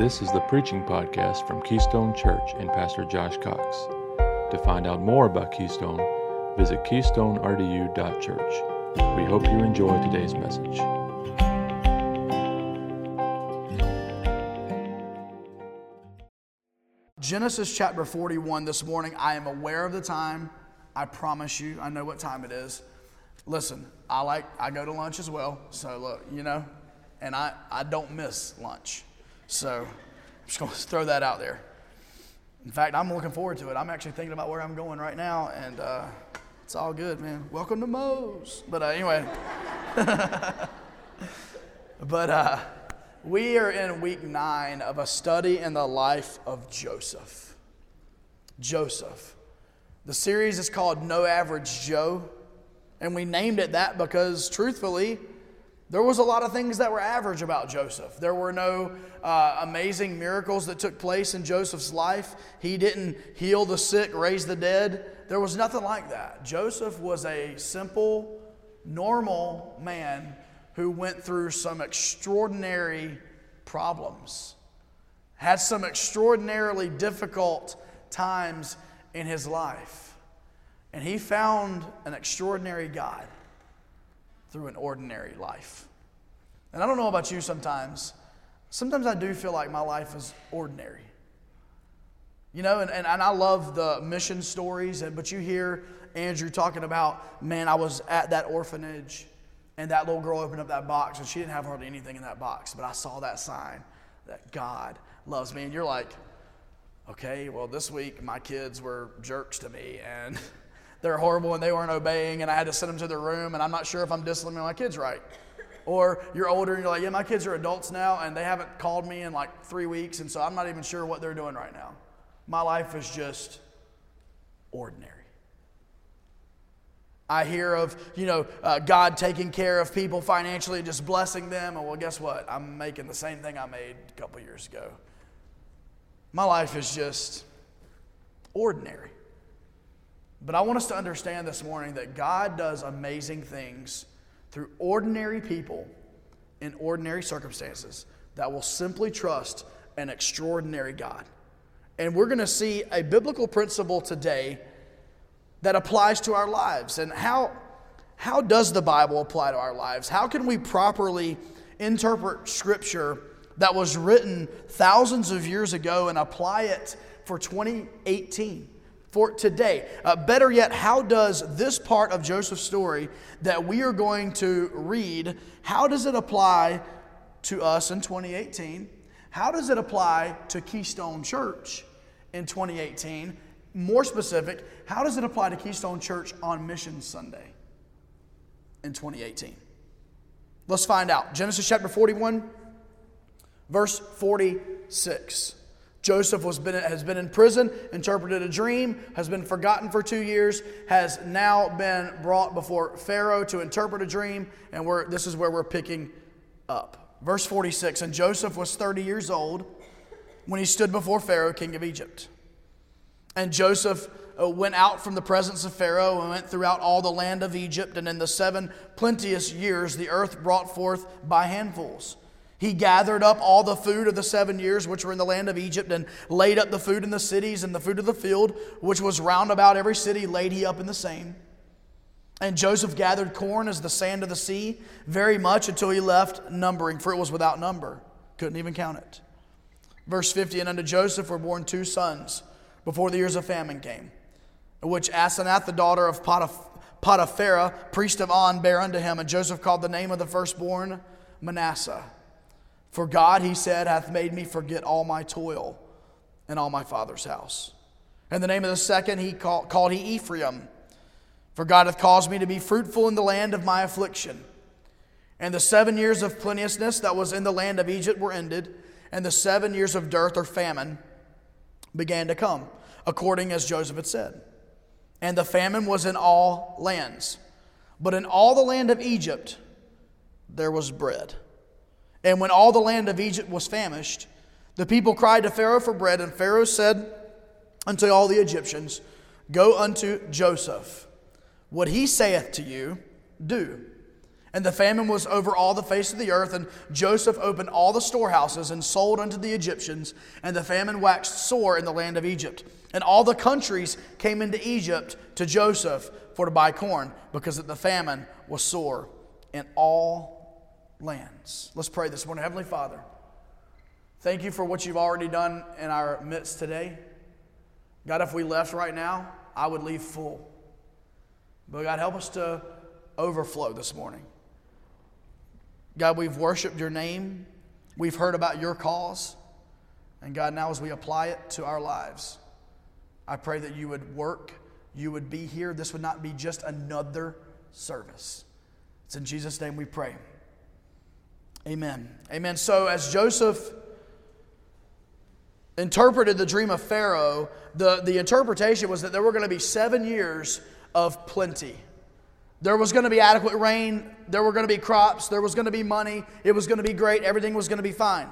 This is the preaching podcast from Keystone Church and Pastor Josh Cox. To find out more about Keystone, visit keystonerdu.church. We hope you enjoy today's message. Genesis chapter 41 this morning. I am aware of the time. I promise you, I know what time it is. Listen, I like I go to lunch as well. So look, you know, and I, I don't miss lunch. So I'm just going to throw that out there. In fact, I'm looking forward to it. I'm actually thinking about where I'm going right now, and uh, it's all good, man. Welcome to Moe's. But uh, anyway, but uh, we are in week nine of a study in the life of Joseph. Joseph. The series is called No Average Joe, and we named it that because, truthfully, there was a lot of things that were average about Joseph. There were no uh, amazing miracles that took place in Joseph's life. He didn't heal the sick, raise the dead. There was nothing like that. Joseph was a simple, normal man who went through some extraordinary problems, had some extraordinarily difficult times in his life. And he found an extraordinary God through an ordinary life. And I don't know about you sometimes. Sometimes I do feel like my life is ordinary. You know, and, and, and I love the mission stories, but you hear Andrew talking about, man, I was at that orphanage and that little girl opened up that box and she didn't have hardly anything in that box, but I saw that sign that God loves me. And you're like, okay, well, this week my kids were jerks to me and they're horrible and they weren't obeying, and I had to send them to their room, and I'm not sure if I'm disciplining my kids right. Or you're older and you're like, yeah, my kids are adults now, and they haven't called me in like three weeks, and so I'm not even sure what they're doing right now. My life is just ordinary. I hear of, you know, uh, God taking care of people financially, and just blessing them. And well, guess what? I'm making the same thing I made a couple years ago. My life is just ordinary. But I want us to understand this morning that God does amazing things through ordinary people in ordinary circumstances that will simply trust an extraordinary God. And we're going to see a biblical principle today that applies to our lives. And how, how does the Bible apply to our lives? How can we properly interpret Scripture that was written thousands of years ago and apply it for 2018? For today. Uh, better yet, how does this part of Joseph's story that we are going to read, how does it apply to us in 2018? How does it apply to Keystone Church in 2018? More specific, how does it apply to Keystone Church on Mission Sunday in 2018? Let's find out. Genesis chapter 41, verse 46. Joseph been, has been in prison, interpreted a dream, has been forgotten for two years, has now been brought before Pharaoh to interpret a dream, and we're, this is where we're picking up. Verse 46 And Joseph was 30 years old when he stood before Pharaoh, king of Egypt. And Joseph uh, went out from the presence of Pharaoh and went throughout all the land of Egypt, and in the seven plenteous years the earth brought forth by handfuls. He gathered up all the food of the seven years which were in the land of Egypt and laid up the food in the cities and the food of the field, which was round about every city, laid he up in the same. And Joseph gathered corn as the sand of the sea, very much until he left numbering, for it was without number. Couldn't even count it. Verse 50 And unto Joseph were born two sons before the years of famine came, which Asenath, the daughter of Potiphera, priest of On, bare unto him. And Joseph called the name of the firstborn Manasseh for God, he said, hath made me forget all my toil and all my father's house. And the name of the second he called, called he Ephraim. For God hath caused me to be fruitful in the land of my affliction. And the seven years of plenteousness that was in the land of Egypt were ended, and the seven years of dearth or famine began to come, according as Joseph had said. And the famine was in all lands. But in all the land of Egypt there was bread. And when all the land of Egypt was famished, the people cried to Pharaoh for bread, and Pharaoh said unto all the Egyptians, Go unto Joseph. What he saith to you, do. And the famine was over all the face of the earth, and Joseph opened all the storehouses and sold unto the Egyptians, and the famine waxed sore in the land of Egypt. And all the countries came into Egypt to Joseph for to buy corn, because the famine was sore in all lands. Let's pray this morning. Heavenly Father, thank you for what you've already done in our midst today. God, if we left right now, I would leave full. But God, help us to overflow this morning. God, we've worshiped your name. We've heard about your cause. And God, now as we apply it to our lives, I pray that you would work, you would be here. This would not be just another service. It's in Jesus' name we pray. Amen. Amen. So, as Joseph interpreted the dream of Pharaoh, the, the interpretation was that there were going to be seven years of plenty. There was going to be adequate rain. There were going to be crops. There was going to be money. It was going to be great. Everything was going to be fine.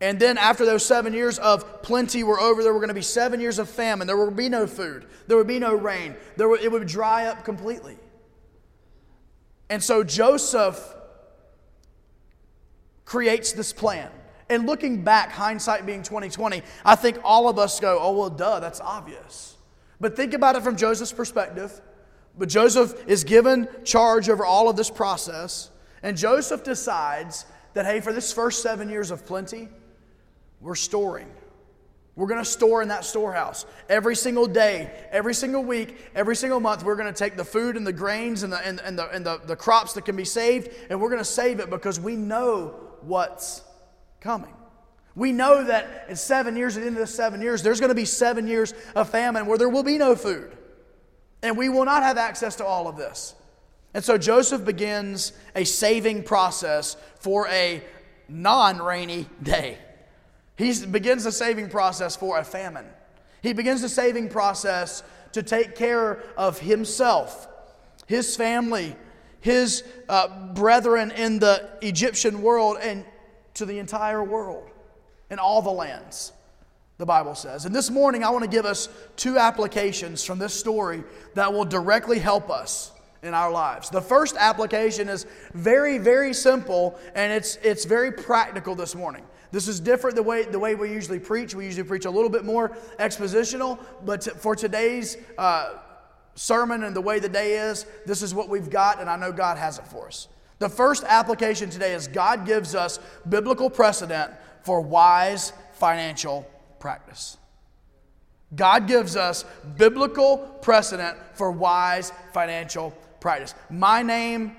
And then, after those seven years of plenty were over, there were going to be seven years of famine. There would be no food. There would be no rain. There it would dry up completely. And so Joseph creates this plan. And looking back, hindsight being 2020, I think all of us go, oh, well, duh, that's obvious. But think about it from Joseph's perspective. But Joseph is given charge over all of this process. And Joseph decides that, hey, for this first seven years of plenty, we're storing. We're going to store in that storehouse. Every single day, every single week, every single month, we're going to take the food and the grains and the, and, and the, and the, the crops that can be saved, and we're going to save it because we know what's coming. We know that in seven years, at the end of the seven years, there's going to be seven years of famine where there will be no food. And we will not have access to all of this. And so Joseph begins a saving process for a non rainy day. He begins the saving process for a famine. He begins the saving process to take care of himself, his family, his uh, brethren in the Egyptian world, and to the entire world and all the lands the Bible says. And this morning, I want to give us two applications from this story that will directly help us in our lives. The first application is very, very simple, and it's, it's very practical this morning. This is different the way, the way we usually preach. We usually preach a little bit more expositional, but t- for today's uh, sermon and the way the day is, this is what we've got, and I know God has it for us. The first application today is God gives us biblical precedent for wise financial practice. God gives us biblical precedent for wise financial practice. My name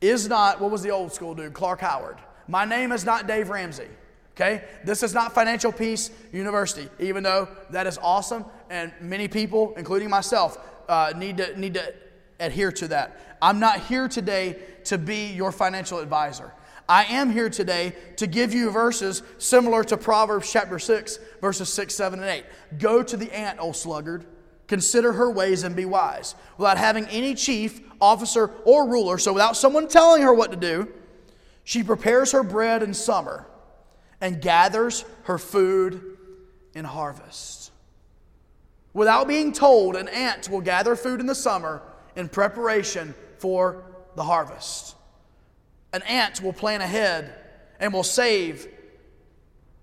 is not, what was the old school dude? Clark Howard. My name is not Dave Ramsey. Okay? This is not Financial Peace University, even though that is awesome, and many people, including myself, uh, need, to, need to adhere to that. I'm not here today to be your financial advisor. I am here today to give you verses similar to Proverbs chapter 6, verses 6, 7, and 8. Go to the ant, O sluggard, consider her ways and be wise. Without having any chief, officer, or ruler, so without someone telling her what to do, she prepares her bread in summer and gathers her food in harvest. Without being told, an ant will gather food in the summer in preparation for the harvest an ant will plan ahead and will save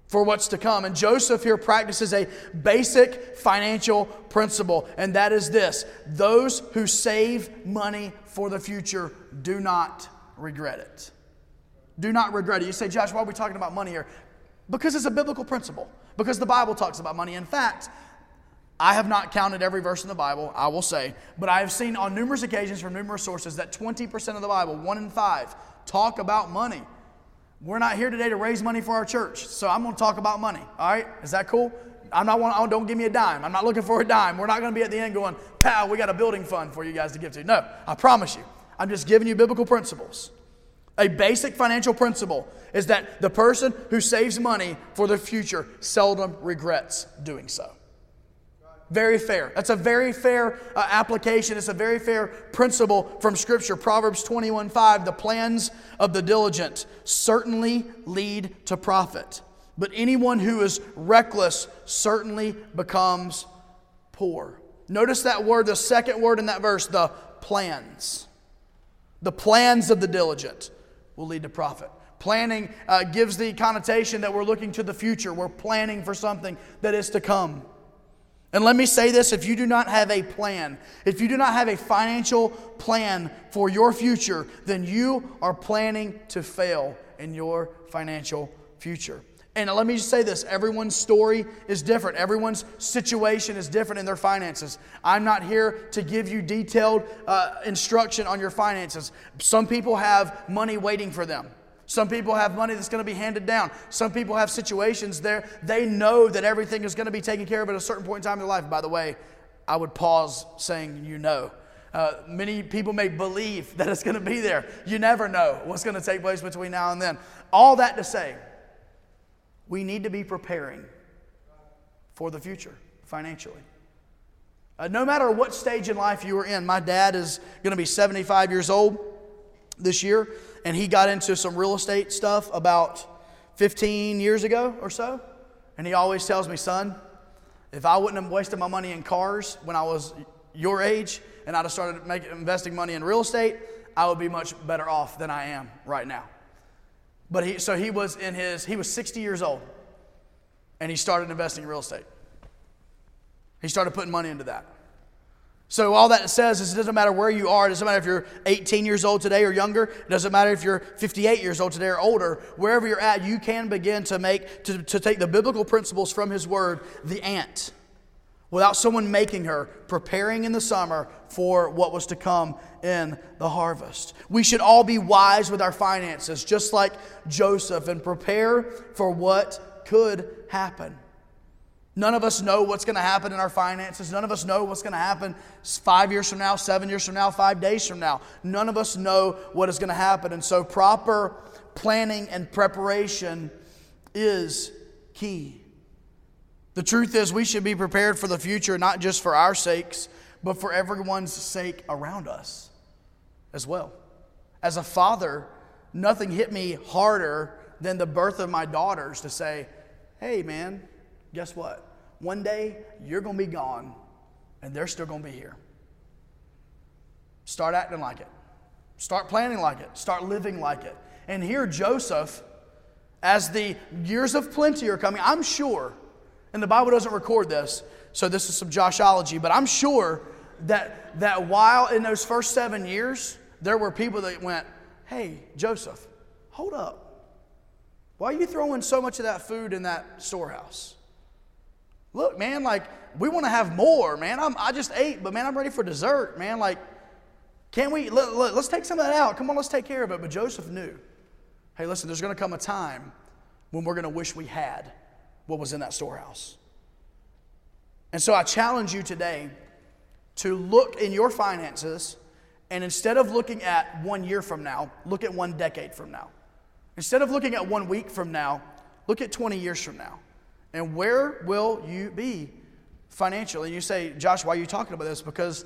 for what's to come. And Joseph here practices a basic financial principle, and that is this those who save money for the future do not regret it. Do not regret it. You say, Josh, why are we talking about money here? Because it's a biblical principle, because the Bible talks about money. In fact, I have not counted every verse in the Bible, I will say, but I have seen on numerous occasions from numerous sources that 20% of the Bible, one in five, talk about money. We're not here today to raise money for our church, so I'm going to talk about money. All right? Is that cool? I'm not one, oh, don't give me a dime. I'm not looking for a dime. We're not going to be at the end going, pow, we got a building fund for you guys to give to. No, I promise you. I'm just giving you biblical principles. A basic financial principle is that the person who saves money for the future seldom regrets doing so. Very fair. That's a very fair uh, application. It's a very fair principle from Scripture. Proverbs 21 5 The plans of the diligent certainly lead to profit, but anyone who is reckless certainly becomes poor. Notice that word, the second word in that verse, the plans. The plans of the diligent will lead to profit. Planning uh, gives the connotation that we're looking to the future. We're planning for something that is to come. And let me say this if you do not have a plan, if you do not have a financial plan for your future, then you are planning to fail in your financial future. And let me just say this everyone's story is different. Everyone's situation is different in their finances. I'm not here to give you detailed uh, instruction on your finances. Some people have money waiting for them. Some people have money that's going to be handed down. Some people have situations there, they know that everything is going to be taken care of at a certain point in time in their life. By the way, I would pause saying, you know. Uh, many people may believe that it's going to be there. You never know what's going to take place between now and then. All that to say, we need to be preparing for the future financially. Uh, no matter what stage in life you are in, my dad is going to be 75 years old this year and he got into some real estate stuff about 15 years ago or so. And he always tells me, son, if I wouldn't have wasted my money in cars when I was your age and I'd have started making, investing money in real estate, I would be much better off than I am right now. But he, so he was in his, he was 60 years old and he started investing in real estate. He started putting money into that. So, all that says is it doesn't matter where you are. It doesn't matter if you're 18 years old today or younger. It doesn't matter if you're 58 years old today or older. Wherever you're at, you can begin to make, to, to take the biblical principles from His Word, the ant, without someone making her, preparing in the summer for what was to come in the harvest. We should all be wise with our finances, just like Joseph, and prepare for what could happen. None of us know what's going to happen in our finances. None of us know what's going to happen five years from now, seven years from now, five days from now. None of us know what is going to happen. And so, proper planning and preparation is key. The truth is, we should be prepared for the future, not just for our sakes, but for everyone's sake around us as well. As a father, nothing hit me harder than the birth of my daughters to say, hey, man, guess what? One day you're going to be gone and they're still going to be here. Start acting like it. Start planning like it. Start living like it. And here, Joseph, as the years of plenty are coming, I'm sure, and the Bible doesn't record this, so this is some Joshology, but I'm sure that, that while in those first seven years, there were people that went, Hey, Joseph, hold up. Why are you throwing so much of that food in that storehouse? Look, man, like, we want to have more, man. I'm, I just ate, but man, I'm ready for dessert, man. Like, can't we, let, let, let's take some of that out. Come on, let's take care of it. But Joseph knew hey, listen, there's going to come a time when we're going to wish we had what was in that storehouse. And so I challenge you today to look in your finances and instead of looking at one year from now, look at one decade from now. Instead of looking at one week from now, look at 20 years from now. And where will you be financially? And you say, Josh, why are you talking about this? Because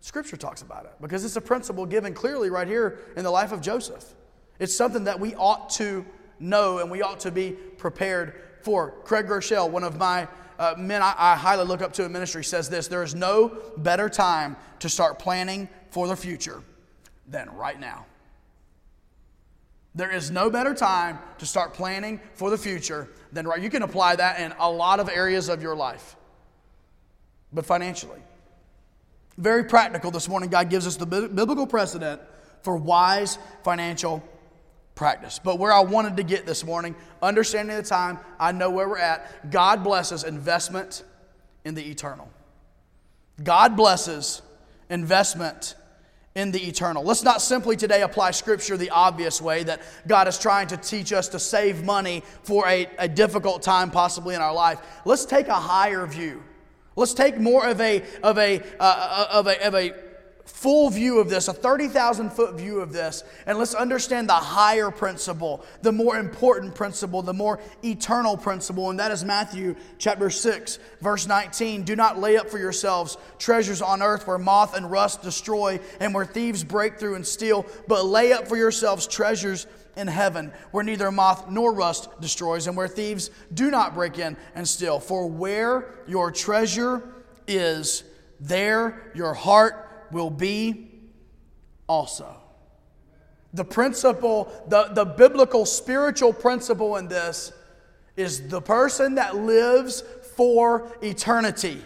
Scripture talks about it. Because it's a principle given clearly right here in the life of Joseph. It's something that we ought to know and we ought to be prepared for. Craig Groeschel, one of my uh, men I, I highly look up to in ministry, says this There is no better time to start planning for the future than right now. There is no better time to start planning for the future than right. You can apply that in a lot of areas of your life, but financially. Very practical this morning, God gives us the biblical precedent for wise financial practice. But where I wanted to get this morning, understanding the time, I know where we're at. God blesses investment in the eternal. God blesses investment in the eternal. Let's not simply today apply Scripture the obvious way that God is trying to teach us to save money for a, a difficult time possibly in our life. Let's take a higher view. Let's take more of a, of a, uh, uh of a, of a full view of this, a 30,000 foot view of this, and let's understand the higher principle, the more important principle, the more eternal principle, and that is Matthew chapter 6, verse 19. Do not lay up for yourselves treasures on earth where moth and rust destroy and where thieves break through and steal, but lay up for yourselves treasures in heaven where neither moth nor rust destroys and where thieves do not break in and steal. For where your treasure is, there your heart will be also. The principle, the, the biblical spiritual principle in this is the person that lives for eternity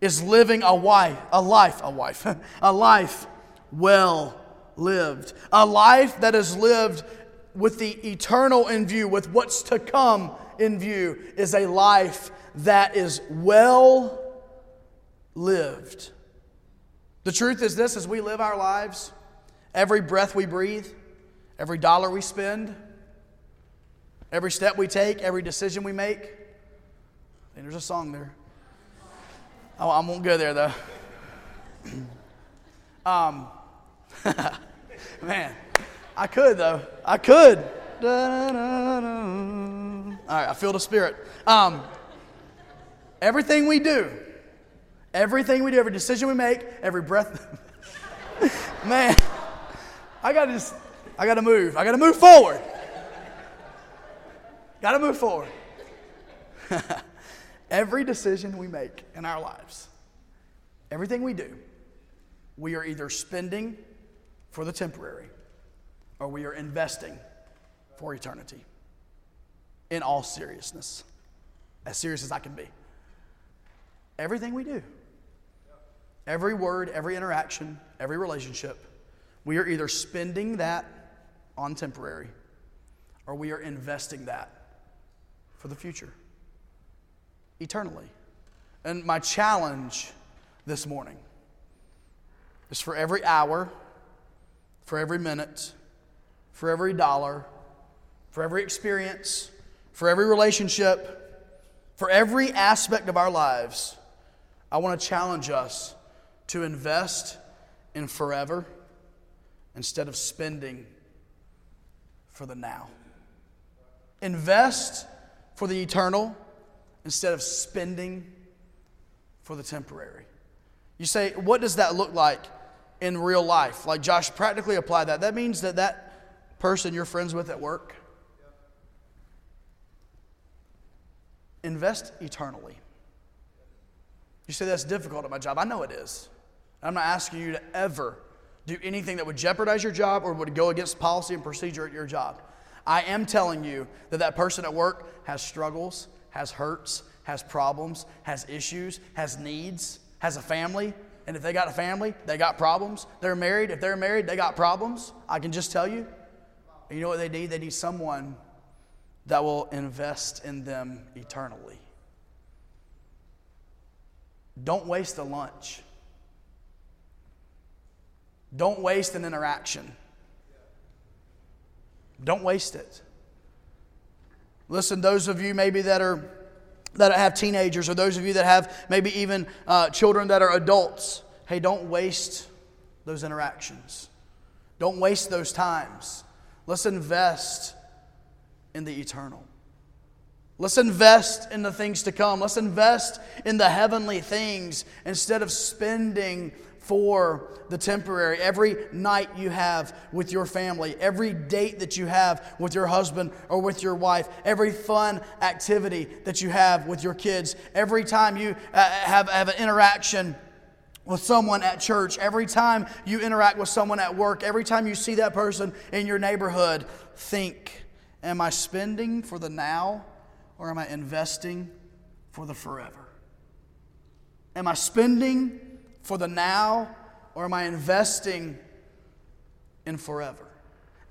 is living a wife, a life, a wife, a life well lived. A life that is lived with the eternal in view, with what's to come in view, is a life that is well lived. The truth is this as we live our lives, every breath we breathe, every dollar we spend, every step we take, every decision we make, and there's a song there. I won't go there though. um, man, I could though. I could. All right, I feel the spirit. Um, everything we do, everything we do, every decision we make, every breath. man, I gotta just, I gotta move. I gotta move forward. Gotta move forward. Every decision we make in our lives, everything we do, we are either spending for the temporary or we are investing for eternity. In all seriousness, as serious as I can be. Everything we do, every word, every interaction, every relationship, we are either spending that on temporary or we are investing that for the future eternally. And my challenge this morning is for every hour, for every minute, for every dollar, for every experience, for every relationship, for every aspect of our lives, I want to challenge us to invest in forever instead of spending for the now. Invest for the eternal instead of spending for the temporary. You say, what does that look like in real life? Like Josh practically applied that. That means that that person you're friends with at work, invest eternally. You say that's difficult at my job. I know it is. I'm not asking you to ever do anything that would jeopardize your job or would go against policy and procedure at your job. I am telling you that that person at work has struggles, has hurts, has problems, has issues, has needs, has a family. And if they got a family, they got problems. They're married. If they're married, they got problems. I can just tell you. You know what they need? They need someone that will invest in them eternally. Don't waste a lunch. Don't waste an interaction. Don't waste it. Listen, those of you maybe that are that have teenagers, or those of you that have maybe even uh, children that are adults, hey, don't waste those interactions. Don't waste those times. Let's invest in the eternal. Let's invest in the things to come. Let's invest in the heavenly things instead of spending for the temporary. Every night you have with your family, every date that you have with your husband or with your wife, every fun activity that you have with your kids, every time you uh, have, have an interaction with someone at church, every time you interact with someone at work, every time you see that person in your neighborhood, think Am I spending for the now or am I investing for the forever? Am I spending for the now or am I investing in forever?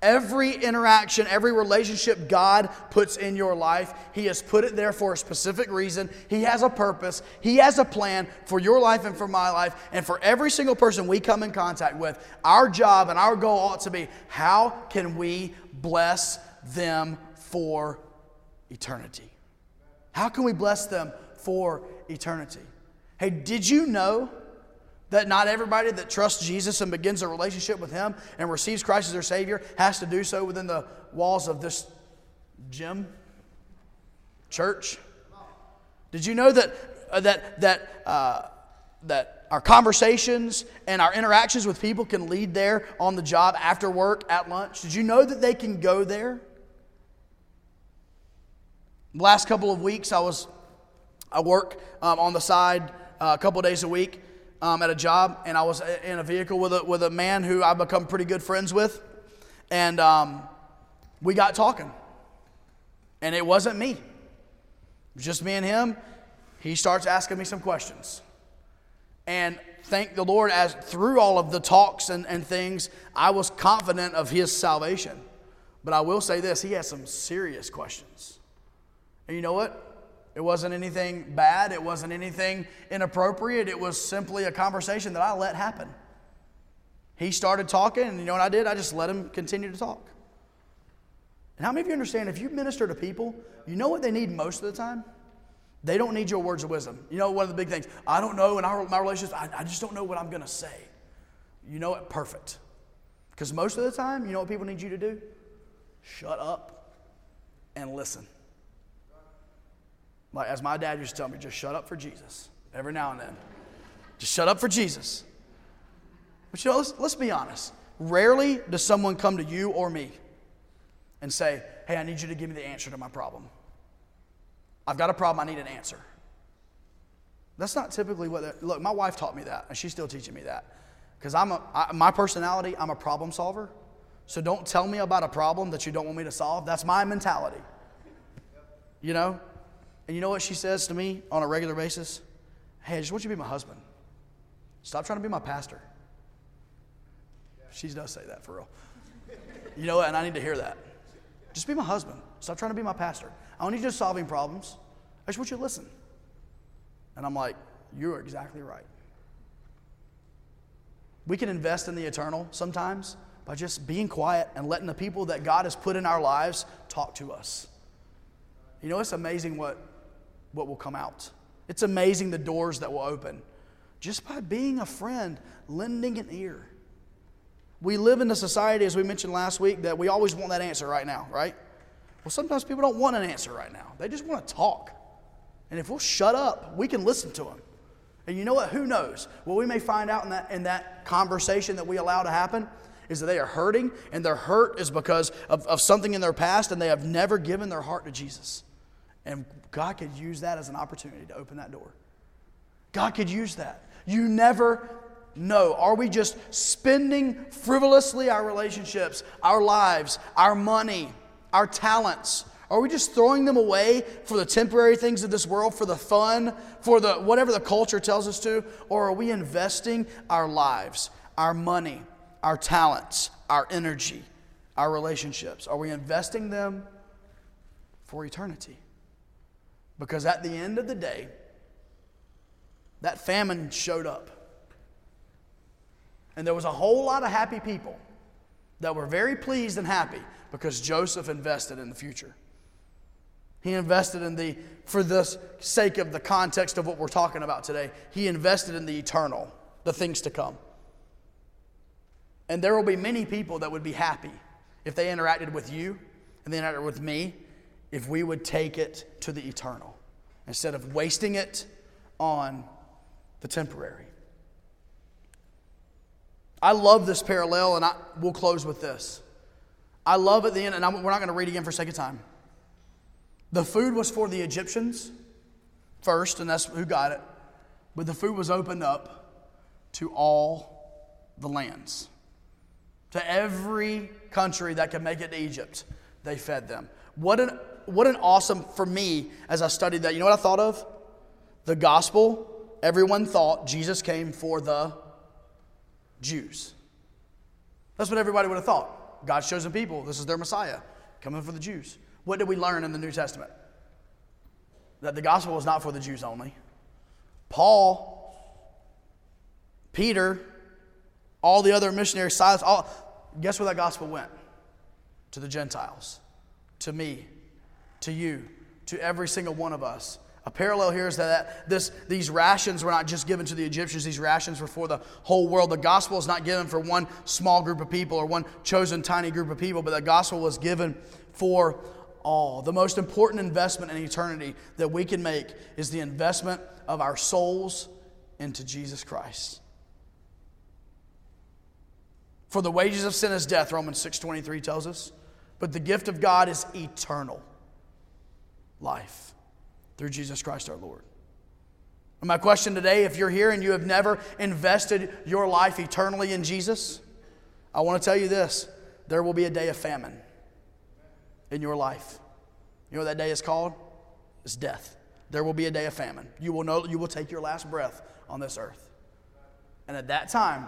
Every interaction, every relationship God puts in your life, He has put it there for a specific reason. He has a purpose. He has a plan for your life and for my life. And for every single person we come in contact with, our job and our goal ought to be how can we bless them for eternity? How can we bless them for eternity? Hey, did you know? That not everybody that trusts Jesus and begins a relationship with Him and receives Christ as their Savior has to do so within the walls of this gym, church. Did you know that uh, that that uh, that our conversations and our interactions with people can lead there on the job, after work, at lunch? Did you know that they can go there? The last couple of weeks, I was I work um, on the side uh, a couple days a week um, at a job, and I was in a vehicle with a, with a man who I've become pretty good friends with. And um, we got talking. And it wasn't me, it was just me and him. He starts asking me some questions. And thank the Lord, as through all of the talks and, and things, I was confident of his salvation. But I will say this he has some serious questions. And you know what? It wasn't anything bad, it wasn't anything inappropriate, it was simply a conversation that I let happen. He started talking, and you know what I did? I just let him continue to talk. And how many of you understand if you minister to people, you know what they need most of the time? They don't need your words of wisdom. You know, one of the big things, I don't know in our, my relationships, I, I just don't know what I'm going to say. You know it perfect. Because most of the time, you know what people need you to do? Shut up and listen. Like, as my dad used to tell me, just shut up for Jesus every now and then. Just shut up for Jesus. But you know, let's, let's be honest. Rarely does someone come to you or me and say, Hey, I need you to give me the answer to my problem. I've got a problem, I need an answer. That's not typically what, look, my wife taught me that, and she's still teaching me that. Because I'm a, I, my personality, I'm a problem solver. So don't tell me about a problem that you don't want me to solve. That's my mentality. You know? And you know what she says to me on a regular basis? Hey, I just want you to be my husband. Stop trying to be my pastor. She does say that for real. You know what? And I need to hear that. Just be my husband. Stop trying to be my pastor. I don't need you just solving problems. I just want you to listen. And I'm like, you're exactly right. We can invest in the eternal sometimes by just being quiet and letting the people that God has put in our lives talk to us. You know, it's amazing what, what will come out. It's amazing the doors that will open just by being a friend, lending an ear. We live in a society, as we mentioned last week, that we always want that answer right now, right? Well, sometimes people don't want an answer right now. They just want to talk. And if we'll shut up, we can listen to them. And you know what? Who knows? What we may find out in that, in that conversation that we allow to happen is that they are hurting, and their hurt is because of, of something in their past, and they have never given their heart to Jesus. And God could use that as an opportunity to open that door. God could use that. You never know. Are we just spending frivolously our relationships, our lives, our money, our talents? Are we just throwing them away for the temporary things of this world, for the fun, for the whatever the culture tells us to? Or are we investing our lives, our money, our talents, our energy, our relationships? Are we investing them for eternity? Because at the end of the day, that famine showed up. And there was a whole lot of happy people that were very pleased and happy because Joseph invested in the future. He invested in the, for the sake of the context of what we're talking about today, he invested in the eternal, the things to come. And there will be many people that would be happy if they interacted with you and they interacted with me if we would take it to the eternal instead of wasting it on the temporary. I love this parallel, and I, we'll close with this. I love at the end, and I'm, we're not going to read again for sake of time. The food was for the Egyptians first, and that's who got it. But the food was opened up to all the lands. To every country that could make it to Egypt, they fed them. What an, what an awesome, for me, as I studied that, you know what I thought of? The gospel, everyone thought Jesus came for the Jews. That's what everybody would have thought. God's chosen people, this is their Messiah, coming for the Jews. What did we learn in the New Testament? That the gospel was not for the Jews only. Paul, Peter, all the other missionaries, Silas, all, guess where that gospel went? To the Gentiles, to me, to you, to every single one of us. A parallel here is that this, these rations were not just given to the Egyptians, these rations were for the whole world. The gospel is not given for one small group of people or one chosen tiny group of people, but the gospel was given for all. The most important investment in eternity that we can make is the investment of our souls into Jesus Christ. For the wages of sin is death, Romans 6:23 tells us, but the gift of God is eternal life through Jesus Christ our Lord. And my question today if you're here and you have never invested your life eternally in Jesus, I want to tell you this there will be a day of famine in your life. You know what that day is called? It's death. There will be a day of famine. You will know you will take your last breath on this earth. And at that time,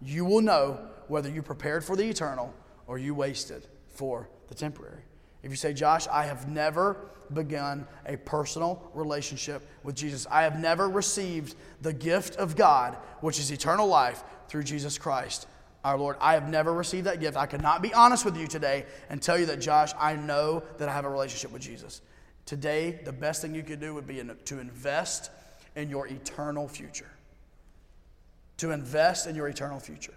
you will know whether you prepared for the eternal or you wasted for the temporary. If you say, Josh, I have never begun a personal relationship with Jesus, I have never received the gift of God, which is eternal life through Jesus Christ our Lord. I have never received that gift. I cannot be honest with you today and tell you that, Josh, I know that I have a relationship with Jesus. Today, the best thing you could do would be to invest in your eternal future. To invest in your eternal future.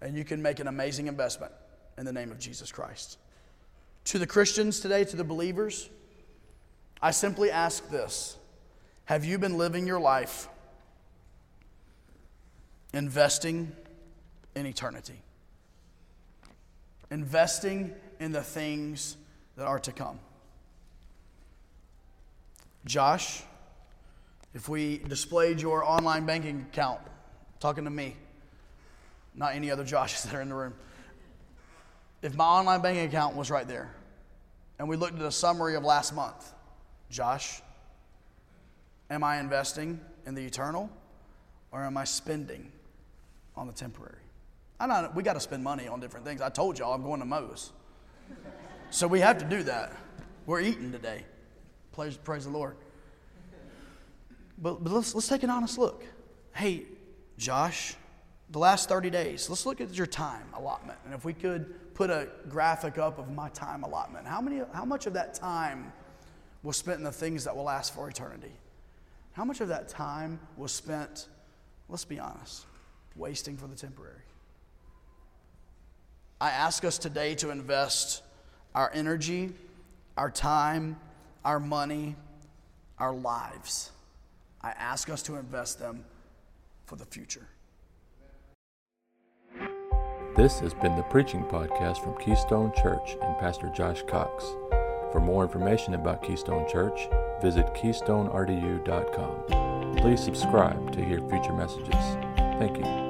And you can make an amazing investment in the name of Jesus Christ. To the Christians today, to the believers, I simply ask this Have you been living your life investing in eternity? Investing in the things that are to come. Josh, if we displayed your online banking account, talking to me, not any other Joshes that are in the room, if my online banking account was right there and we looked at a summary of last month, Josh, am I investing in the eternal or am I spending on the temporary? I know we got to spend money on different things. I told y'all I'm going to Moe's. So we have to do that. We're eating today. Praise, praise the Lord. But, but let's, let's take an honest look. Hey, Josh, the last 30 days, let's look at your time allotment. And if we could put a graphic up of my time allotment, how, many, how much of that time was spent in the things that will last for eternity? How much of that time was spent, let's be honest, wasting for the temporary? I ask us today to invest our energy, our time, our money, our lives. I ask us to invest them for the future. This has been the preaching podcast from Keystone Church and Pastor Josh Cox. For more information about Keystone Church, visit keystonerdu.com. Please subscribe to hear future messages. Thank you.